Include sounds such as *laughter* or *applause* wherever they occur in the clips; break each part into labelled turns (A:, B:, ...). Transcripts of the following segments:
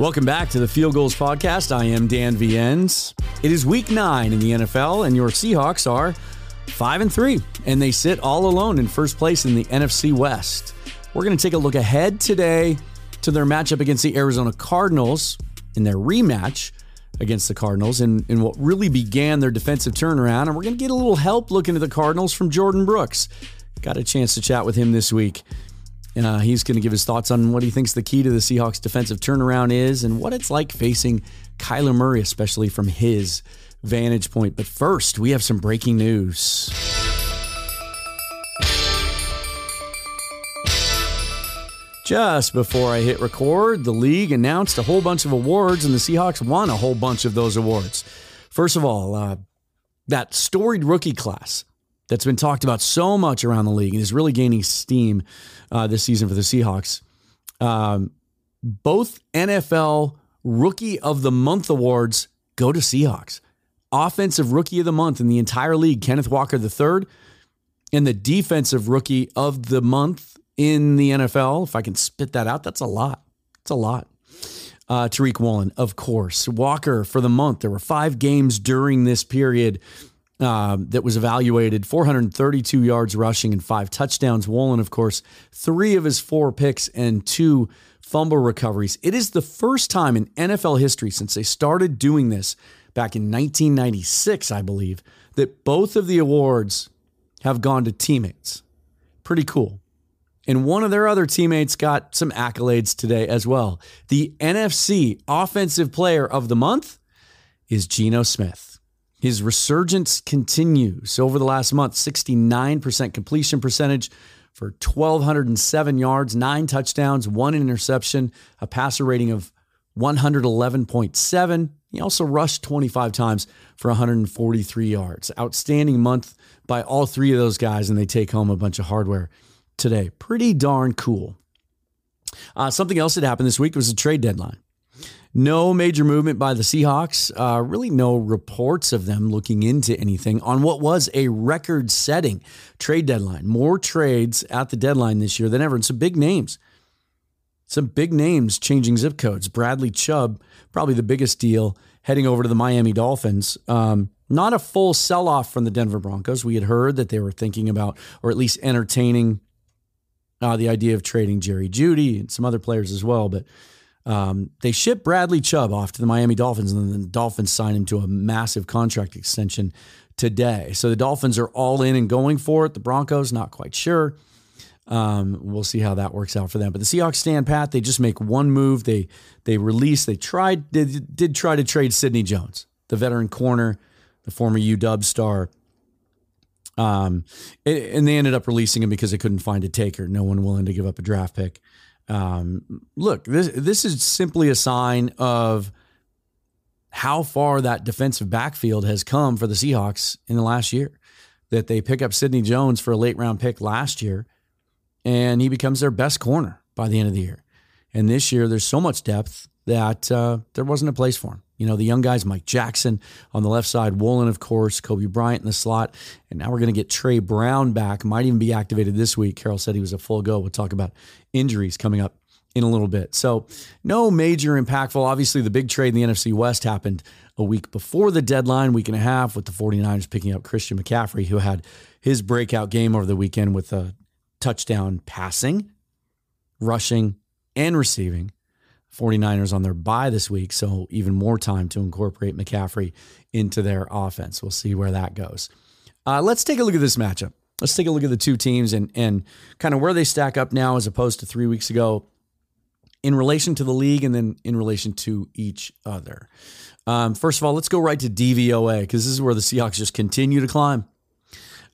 A: Welcome back to the Field Gulls Podcast. I am Dan Viens. It is week nine in the NFL, and your Seahawks are five and three, and they sit all alone in first place in the NFC West. We're going to take a look ahead today to their matchup against the Arizona Cardinals in their rematch against the Cardinals and in, in what really began their defensive turnaround. And we're going to get a little help looking at the Cardinals from Jordyn Brooks. Got a chance to chat with him this week. Uh, he's going to give his thoughts on what he thinks the key to the Seahawks defensive turnaround is and what it's like facing Kyler Murray, especially from his vantage point. But first, we have some breaking news. Just before I hit record, the league announced a whole bunch of awards, and the Seahawks won a whole bunch of those awards. First of all, uh, that storied rookie class that's been talked about so much around the league and is really gaining steam uh, this season for the Seahawks. Um, both NFL Rookie of the Month awards go to Seahawks. Offensive Rookie of the Month in the entire league, Kenneth Walker III, and the Defensive Rookie of the Month in the NFL. If I can spit that out, that's a lot. It's a lot. Uh, Tariq Woolen, of course. Walker for the month. There were five games during this period um, that was evaluated 432 yards rushing and five touchdowns. Woolen, of course, three of his four picks and two fumble recoveries. It is the first time in NFL history since they started doing this back in 1996, I believe, that both of the awards have gone to teammates. Pretty cool. And one of their other teammates got some accolades today as well. The NFC Offensive Player of the Month is Geno Smith. His resurgence continues over the last month 69% completion percentage for 1,207 yards, nine touchdowns, one interception, a passer rating of 111.7. He also rushed 25 times for 143 yards. Outstanding month by all three of those guys, and they take home a bunch of hardware today. Pretty darn cool. Uh, something else that happened this week was a trade deadline. No major movement by the Seahawks. Uh, really, no reports of them looking into anything on what was a record setting trade deadline. More trades at the deadline this year than ever, and some big names. Some big names changing zip codes. Bradley Chubb, probably the biggest deal, heading over to the Miami Dolphins. Um, not a full sell off from the Denver Broncos. We had heard that they were thinking about, or at least entertaining, uh, the idea of trading Jerry Jeudy and some other players as well. But um, they ship Bradley Chubb off to the Miami Dolphins, and then the Dolphins sign him to a massive contract extension today. So the Dolphins are all in and going for it. The Broncos, not quite sure. Um, we'll see how that works out for them. But the Seahawks stand pat. They just make one move. They they release. They tried. They did try to trade Sidney Jones, the veteran corner, the former UW star. Um, and they ended up releasing him because they couldn't find a taker. No one willing to give up a draft pick. Um, look, this this is simply a sign of how far that defensive backfield has come for the Seahawks in the last year. That they pick up Sidney Jones for a late round pick last year, and he becomes their best corner by the end of the year. And this year, there's so much depth that uh, there wasn't a place for him. You know, the young guys, Mike Jackson on the left side, Woolen, of course, Coby Bryant in the slot. And now we're going to get Tre Brown back. Might even be activated this week. Carroll said he was a full go. We'll talk about injuries coming up in a little bit. So, no major impactful. Obviously, the big trade in the NFC West happened a week before the deadline, week and a half, with the 49ers picking up Christian McCaffrey, who had his breakout game over the weekend with a touchdown passing, rushing, and receiving. 49ers on their bye this week, so even more time to incorporate McCaffrey into their offense. We'll see where that goes. Uh, let's take a look at this matchup. Let's take a look at the two teams and and kind of where they stack up now as opposed to three weeks ago in relation to the league and then in relation to each other. Um, first of all, let's go right to DVOA because this is where the Seahawks just continue to climb.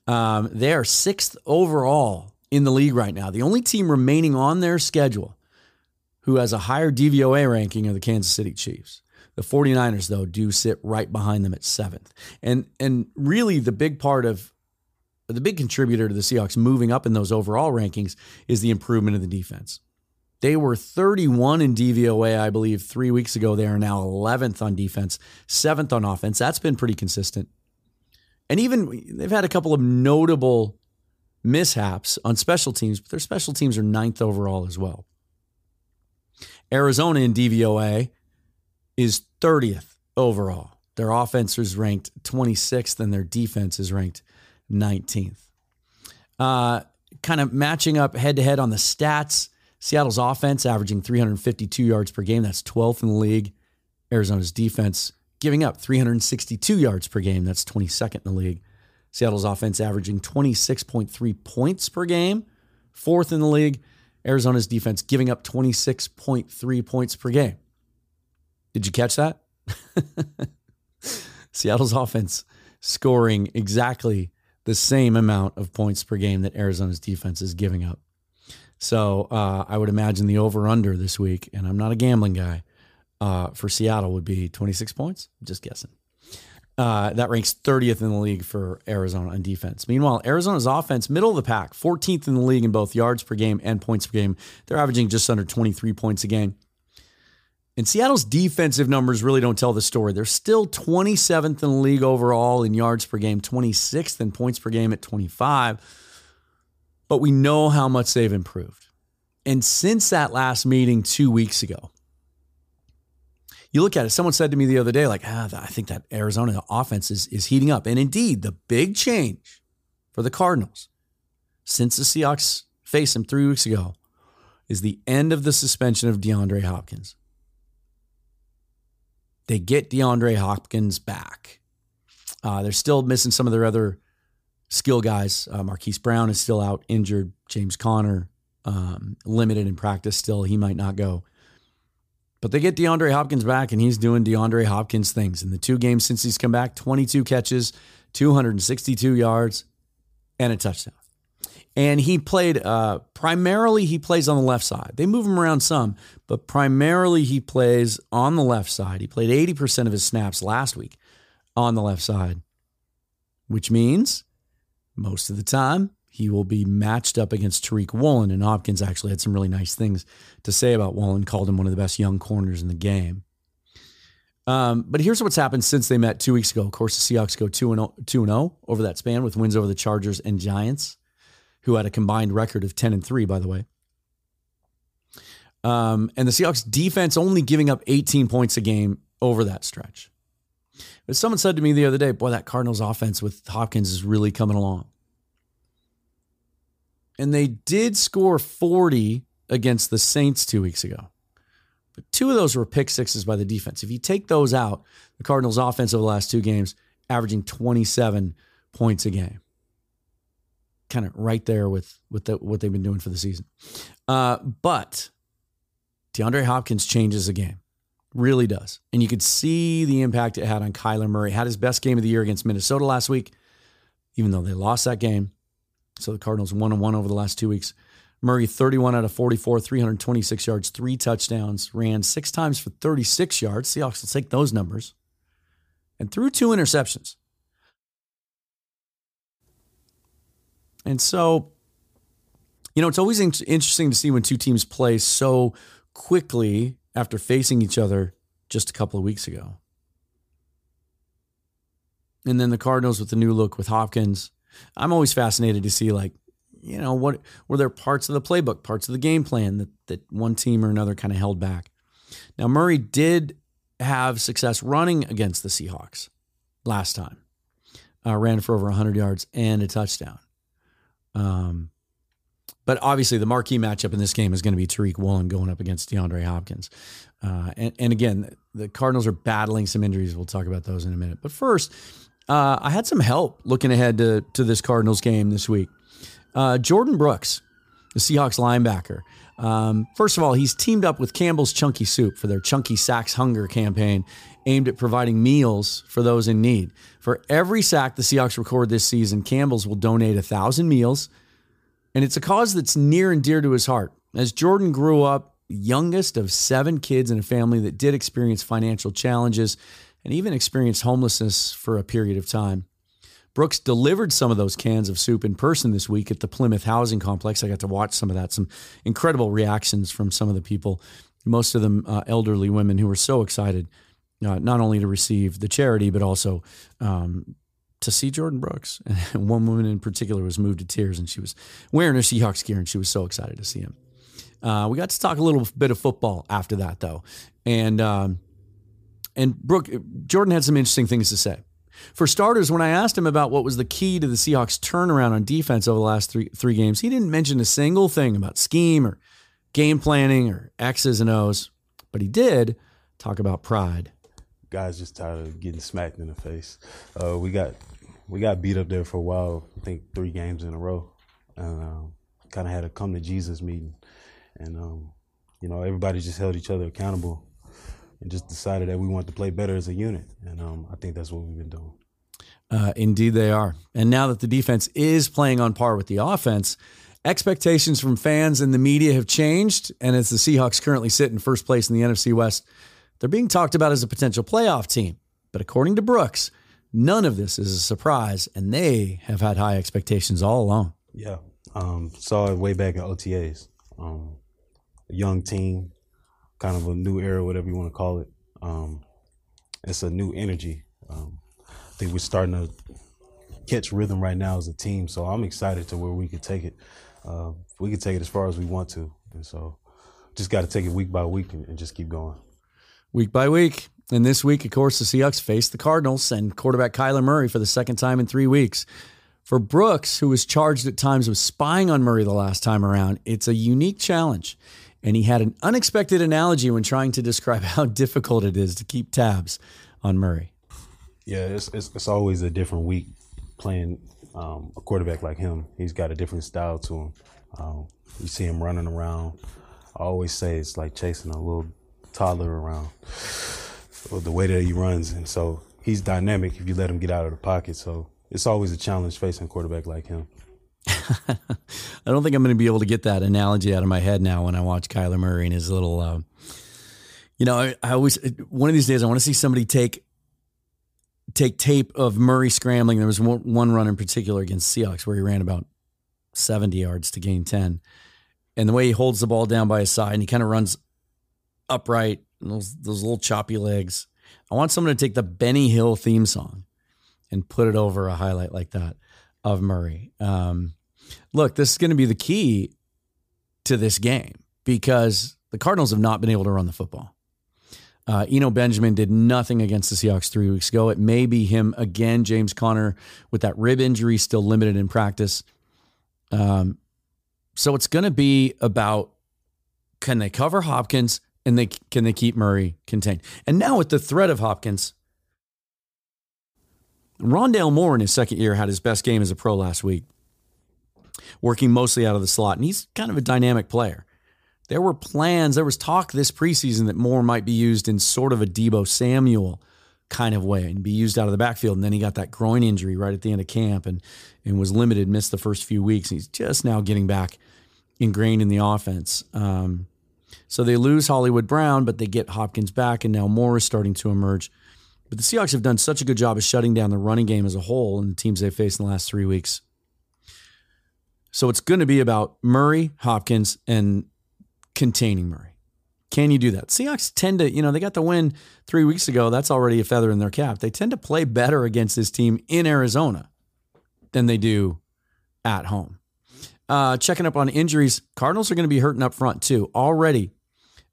A: Um, they are sixth overall in the league right now. The only team remaining on their schedule who has a higher DVOA ranking are the Kansas City Chiefs. The 49ers, though, do sit right behind them at seventh. And and really the big part of the big contributor to the Seahawks moving up in those overall rankings is the improvement of the defense. They were 31 in DVOA, I believe, three weeks ago. They are now 11th on defense, seventh on offense. That's been pretty consistent. And even they've had a couple of notable mishaps on special teams, but their special teams are ninth overall as well. Arizona in DVOA, is 30th overall. Their offense is ranked 26th and their defense is ranked 19th. Uh, kind of matching up head to head on the stats. Seattle's offense averaging 352 yards per game. That's 12th in the league. Arizona's defense giving up 362 yards per game. That's 22nd in the league. Seattle's offense averaging 26.3 points per game, fourth in the league. Arizona's defense giving up 26.3 points per game. Did you catch that? *laughs* Seattle's offense scoring exactly the same amount of points per game that Arizona's defense is giving up. So uh, I would imagine the over under this week, and I'm not a gambling guy, uh, for Seattle would be 26 points. Just guessing. Uh, that ranks 30th in the league for Arizona on defense. Meanwhile, Arizona's offense, middle of the pack, 14th in the league in both yards per game and points per game. They're averaging just under 23 points a game. And Seattle's defensive numbers really don't tell the story. They're still 27th in the league overall in yards per game, 26th in points per game at 25. But we know how much they've improved. And since that last meeting two weeks ago, you look at it, someone said to me the other day, like, ah, I think that Arizona offense is, is heating up. And indeed, the big change for the Cardinals since the Seahawks faced them three weeks ago is the end of the suspension of DeAndre Hopkins. They get DeAndre Hopkins back. Uh, they're still missing some of their other skill guys. Uh, Marquise Brown is still out injured. James Conner um, limited in practice still. He might not go. But they get DeAndre Hopkins back, and he's doing DeAndre Hopkins things. In the two games since he's come back, 22 catches, 262 yards, and a touchdown. And he played uh, primarily, he plays on the left side. They move him around some, but primarily he plays on the left side. He played 80% of his snaps last week on the left side, which means most of the time he will be matched up against Tariq Woolen. And Hopkins actually had some really nice things to say about Woolen, called him one of the best young corners in the game. Um, but here's what's happened since they met two weeks ago. Of course, the Seahawks go 2 0, 2 0 over that span with wins over the Chargers and Giants who had a combined record of 10 and 3, by the way. Um, and the Seahawks defense only giving up 18 points a game over that stretch. But someone said to me the other day, boy, that Cardinals offense with Hopkins is really coming along. And they did score 40 against the Saints two weeks ago. But two of those were pick sixes by the defense. If you take those out, the Cardinals offense over the last two games averaging 27 points a game kind of right there with with the, what they've been doing for the season. Uh, but DeAndre Hopkins changes the game, really does, and you could see the impact it had on Kyler Murray. Had his best game of the year against Minnesota last week, even though they lost that game. So the Cardinals one and one over the last two weeks. Murray 31 out of 44, 326 yards, three touchdowns, ran six times for 36 yards. Seahawks will take those numbers, and threw two interceptions. And so, you know, it's always in- interesting to see when two teams play so quickly after facing each other just a couple of weeks ago. And then the Cardinals with the new look with Hopkins. I'm always fascinated to see like, you know, what were there parts of the playbook, parts of the game plan that that one team or another kind of held back. Now Murray did have success running against the Seahawks last time. Uh, ran for over 100 yards and a touchdown. Um, but obviously, the marquee matchup in this game is going to be Tariq Woolen going up against DeAndre Hopkins. Uh, and, and, again, the Cardinals are battling some injuries. We'll talk about those in a minute. But first, uh, I had some help looking ahead to, to this Cardinals game this week. Uh, Jordyn Brooks, the Seahawks linebacker. Um, first of all, he's teamed up with Campbell's Chunky Soup for their Chunky Sacks Hunger campaign aimed at providing meals for those in need. For every sack the Seahawks record this season, Campbell's will donate a thousand meals, and it's a cause that's near and dear to his heart. As Jordyn grew up, youngest of seven kids in a family that did experience financial challenges and even experienced homelessness for a period of time. Brooks delivered some of those cans of soup in person this week at the Plymouth Housing Complex. I got to watch some of that, some incredible reactions from some of the people, most of them uh, elderly women who were so excited uh, not only to receive the charity, but also um, to see Jordyn Brooks. *laughs* And one woman in particular was moved to tears, and she was wearing her Seahawks gear, and she was so excited to see him. Uh, we got to talk a little bit of football after that, though, and um, And Brooke, Jordyn had some interesting things to say. For starters, when I asked him about what was the key to the Seahawks turnaround on defense over the last three three games, he didn't mention a single thing about scheme or game planning or X's and O's, but he did talk about pride.
B: Guys just tired of getting smacked in the face. Uh, we got we got beat up there for a while. I think three games in a row, and um, kind of had a come to Jesus meeting, and um, you know everybody just held each other accountable and just decided that we want to play better as a unit. And um, I think that's what we've been doing.
A: Uh, indeed, they are. And now that the defense is playing on par with the offense, expectations from fans and the media have changed. And as the Seahawks currently sit in first place in the NFC West, they're being talked about as a potential playoff team. But according to Brooks, none of this is a surprise, and they have had high expectations all along.
B: Yeah. Um, saw it way back in OTAs. Um, a young team, kind of a new era, whatever you want to call it. Um, it's a new energy. Um, I think we're starting to catch rhythm right now as a team. So I'm excited to where we could take it. Uh, we could take it as far as we want to, and so just got to take it week by week and, and just keep going.
A: Week by week. And this week, of course, the Seahawks face the Cardinals and quarterback Kyler Murray for the second time in three weeks. For Brooks, who was charged at times with spying on Murray the last time around, it's a unique challenge. And he had an unexpected analogy when trying to describe *laughs* how difficult it is to keep tabs on Murray.
B: Yeah, it's, it's, it's always a different week playing um, a quarterback like him. He's got a different style to him. Um, you see him running around. I always say it's like chasing a little toddler around. The way that he runs, and so he's dynamic if you let him get out of the pocket. So it's always a challenge facing a quarterback like him. *laughs*
A: I don't think I'm going to be able to get that analogy out of my head now when I watch Kyler Murray and his little. Uh, you know, I, I, always one of these days I want to see somebody take take tape of Murray scrambling. There was one, one run in particular against Seahawks where he ran about 70 yards to gain 10, and the way he holds the ball down by his side and he kind of runs upright, those those little choppy legs. I want someone to take the Benny Hill theme song and put it over a highlight like that of Murray. Um, look, this is going to be the key to this game because the Cardinals have not been able to run the football. Uh, Eno Benjamin did nothing against the Seahawks three weeks ago. It may be him again. James Conner with that rib injury, still limited in practice. Um, so it's going to be about can they cover Hopkins and they can they keep Murray contained. And now with the threat of Hopkins, Rondale Moore in his second year had his best game as a pro last week, working mostly out of the slot, and he's kind of a dynamic player. There were plans, there was talk this preseason that Moore might be used in sort of a Deebo Samuel kind of way and be used out of the backfield. And then he got that groin injury right at the end of camp and, and was limited, missed the first few weeks. He's just now getting back ingrained in the offense. Um, so they lose Hollywood Brown, but they get Hopkins back, and now Moore is starting to emerge. But the Seahawks have done such a good job of shutting down the running game as a whole in the teams they've faced in the last three weeks. So it's going to be about Murray, Hopkins, and containing Murray. Can you do that? Seahawks tend to, you know, they got the win three weeks ago. That's already a feather in their cap. They tend to play better against this team in Arizona than they do at home. Uh, checking up on injuries, Cardinals are going to be hurting up front too. Already,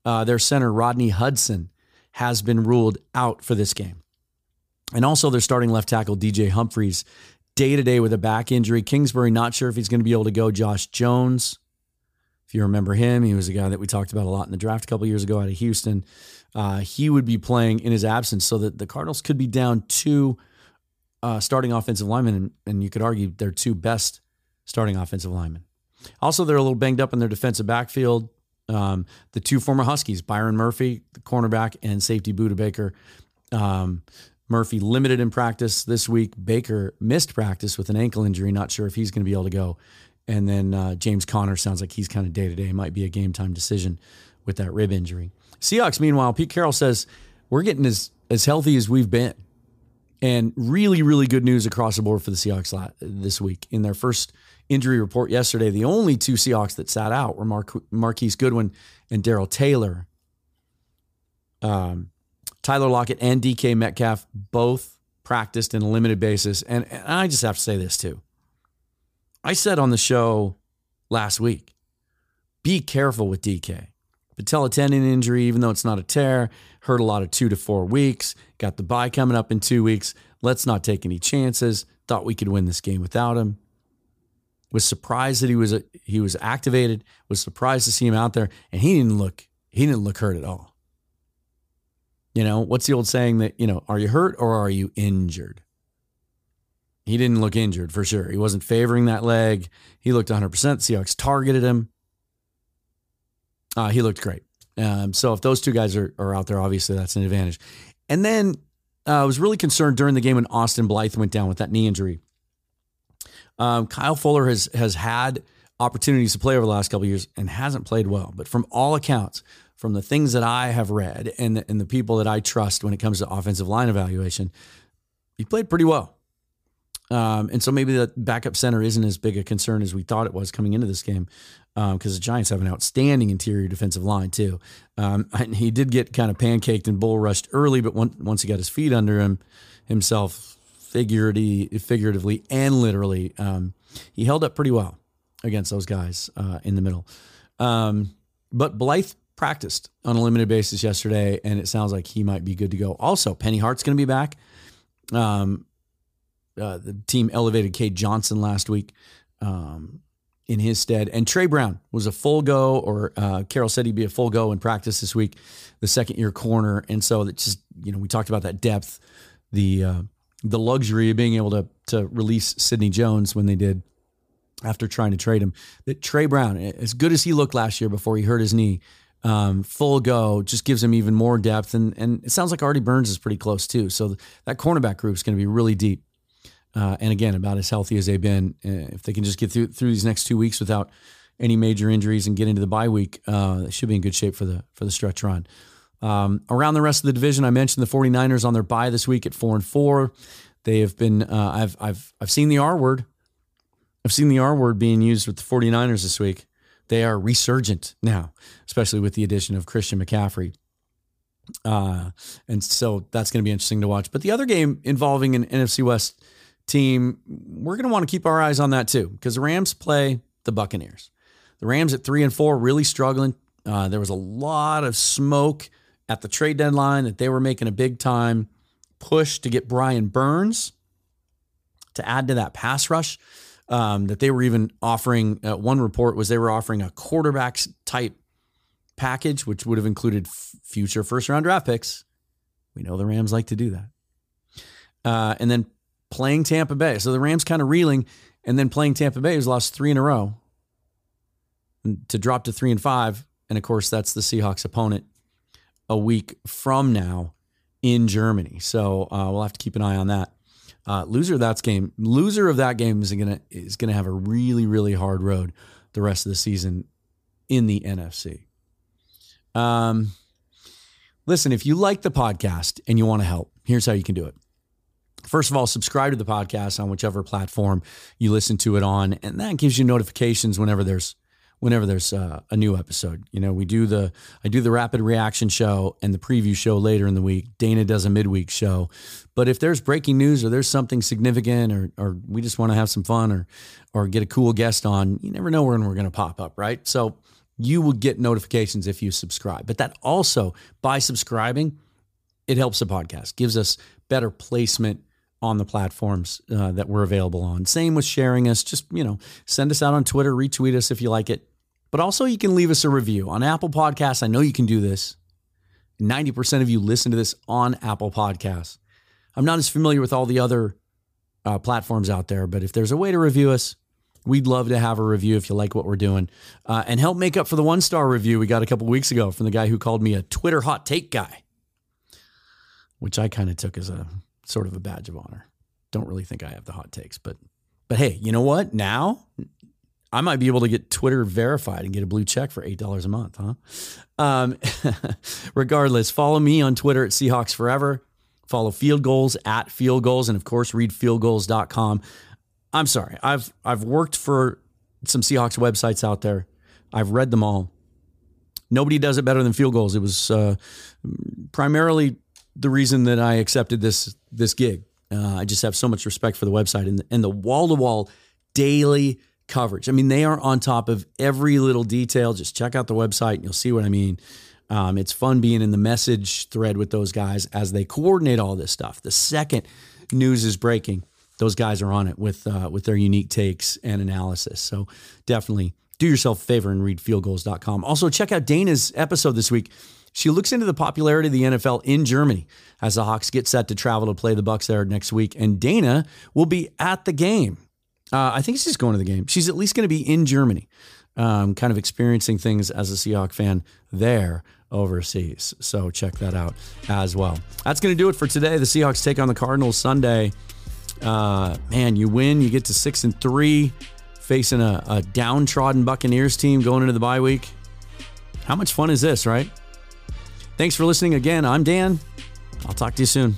A: uh, their center, Rodney Hudson, has been ruled out for this game. And also, their starting left tackle, DJ Humphries, day to day with a back injury. Kingsbury, not sure if he's going to be able to go. Josh Jones, if you remember him, he was a guy that we talked about a lot in the draft a couple years ago out of Houston. Uh, he would be playing in his absence, so that the Cardinals could be down two uh, starting offensive linemen, and, and you could argue their two best starting offensive linemen. Also, they're a little banged up in their defensive backfield. Um, the two former Huskies, Byron Murphy, the cornerback, and safety Budda Baker. Um, Murphy limited in practice this week. Baker missed practice with an ankle injury. Not sure if he's going to be able to go. And then uh, James Conner sounds like he's kind of day to day. Might be a game time decision with that rib injury. Seahawks, meanwhile, Pete Carroll says we're getting as as healthy as we've been, and really, really good news across the board for the Seahawks this week. In their first injury report yesterday, the only two Seahawks that sat out were Mar- Marquise Goodwin and Darrell Taylor. Um, Tyler Lockett and DK Metcalf both practiced in a limited basis. And, and I just have to say this too. I said on the show last week be careful with DK. patella tendon injury, even though it's not a tear, hurt a lot of two to four weeks. Got the bye coming up in two weeks. Let's not take any chances. Thought we could win this game without him. Was surprised that he was he was activated. Was surprised to see him out there, and he didn't look he didn't look hurt at all. You know what's the old saying that you know are you hurt or are you injured? He didn't look injured for sure. He wasn't favoring that leg. He looked 100%. Seahawks targeted him. Uh, he looked great. Um, so if those two guys are, are out there, obviously that's an advantage. And then uh, I was really concerned during the game when Austin Blythe went down with that knee injury. Um, Kyle Fuller has has had opportunities to play over the last couple years and hasn't played well. But from all accounts, from the things that I have read and the, and the people that I trust when it comes to offensive line evaluation, he played pretty well. Um, and so maybe the backup center isn't as big a concern as we thought it was coming into this game because um, the Giants have an outstanding interior defensive line too. Um, *laughs* he did get kind of pancaked and bull rushed early, but once, once he got his feet under him himself, figuratively, figuratively and literally, um, he held up pretty well against those guys uh, in the middle. Um, but Blythe practiced on a limited basis yesterday, and it sounds like he might be good to go. Also, Penny Hart's going to be back. Um, uh, the team elevated Cade Johnson last week um, in his stead. And Tre Brown was a full go, or uh, Carroll said he'd be a full go in practice this week, the second year corner. And so that just, you know, we talked about that depth, the uh, the luxury of being able to to release Sidney Jones when they did after trying to trade him. That Tre Brown, as good as he looked last year before he hurt his knee, um, full go just gives him even more depth. And and it sounds like Artie Burns is pretty close too. So that cornerback group is going to be really deep. Uh, and again, about as healthy as they've been. Uh, if they can just get through through these next two weeks without any major injuries and get into the bye week, uh, they should be in good shape for the for the stretch run. Um, around the rest of the division, I mentioned the 49ers on their bye this week at four and four. They have been. Uh, I've I've I've seen the R word. I've seen the R word being used with the 49ers this week. They are resurgent now, especially with the addition of Christian McCaffrey. Uh, and so that's going to be interesting to watch. But the other game involving an NFC West team, we're going to want to keep our eyes on that too because the Rams play the Buccaneers. The Rams at three and four really struggling. Uh, there was a lot of smoke at the trade deadline that they were making a big time push to get Brian Burns to add to that pass rush. Um, that they were even offering. Uh, one report was they were offering a quarterbacks type package, which would have included f- future first round draft picks. We know the Rams like to do that. Uh, and then playing Tampa Bay. So the Rams kind of reeling, and then playing Tampa Bay, who's lost three in a row to drop to three and five. And of course, that's the Seahawks opponent a week from now in Germany. So uh, we'll have to keep an eye on that. Uh, loser of that game, loser of that game is gonna is gonna have a really really hard road the rest of the season in the NFC. Um, listen, if you like the podcast and you want to help, here's how you can do it. First of all, subscribe to the podcast on whichever platform you listen to it on, and that gives you notifications whenever there's whenever there's uh, a new episode. You know, we do the I do the rapid reaction show and the preview show later in the week. Dana does a midweek show. But if there's breaking news or there's something significant or or we just want to have some fun or or get a cool guest on, you never know when we're going to pop up, right? So you will get notifications if you subscribe. But that also by subscribing, it helps the podcast, gives us better placement on the platforms uh, that we're available on. Same with sharing us. Just, you know, send us out on Twitter, retweet us if you like it. But also, you can leave us a review on Apple Podcasts. I know you can do this. 90% of you listen to this on Apple Podcasts. I'm not as familiar with all the other uh, platforms out there, but if there's a way to review us, we'd love to have a review if you like what we're doing uh, and help make up for the one star review we got a couple weeks ago from the guy who called me a Twitter hot take guy, which I kind of took as a sort of a badge of honor. Don't really think I have the hot takes, but but hey, you know what? Now I might be able to get Twitter verified and get a blue check for eight dollars a month, huh? Um, *laughs* regardless, follow me on Twitter at Seahawks Forever. Follow Field Gulls at Field Gulls. and of course, read fieldgulls.com. I'm sorry, I've I've worked for some Seahawks websites out there. I've read them all. Nobody does it better than Field Gulls. It was uh, primarily the reason that I accepted this this gig. Uh, I just have so much respect for the website and, and the wall to wall daily coverage. I mean, they are on top of every little detail. Just check out the website and you'll see what I mean. Um, it's fun being in the message thread with those guys as they coordinate all this stuff. The second news is breaking, those guys are on it with uh, with their unique takes and analysis. So definitely do yourself a favor and read fieldgulls.com. Also, check out Dana's episode this week. She looks into the popularity of the NFL in Germany as the Hawks get set to travel to play the Bucks there next week, and Dana will be at the game. Uh, I think she's going to the game. She's at least going to be in Germany, um, kind of experiencing things as a Seahawk fan there overseas. So check that out as well. That's going to do it for today. The Seahawks take on the Cardinals Sunday. Uh, man, you win, you get to six and three, facing a, a downtrodden Buccaneers team going into the bye week. How much fun is this, right? Thanks for listening again. I'm Dan. I'll talk to you soon.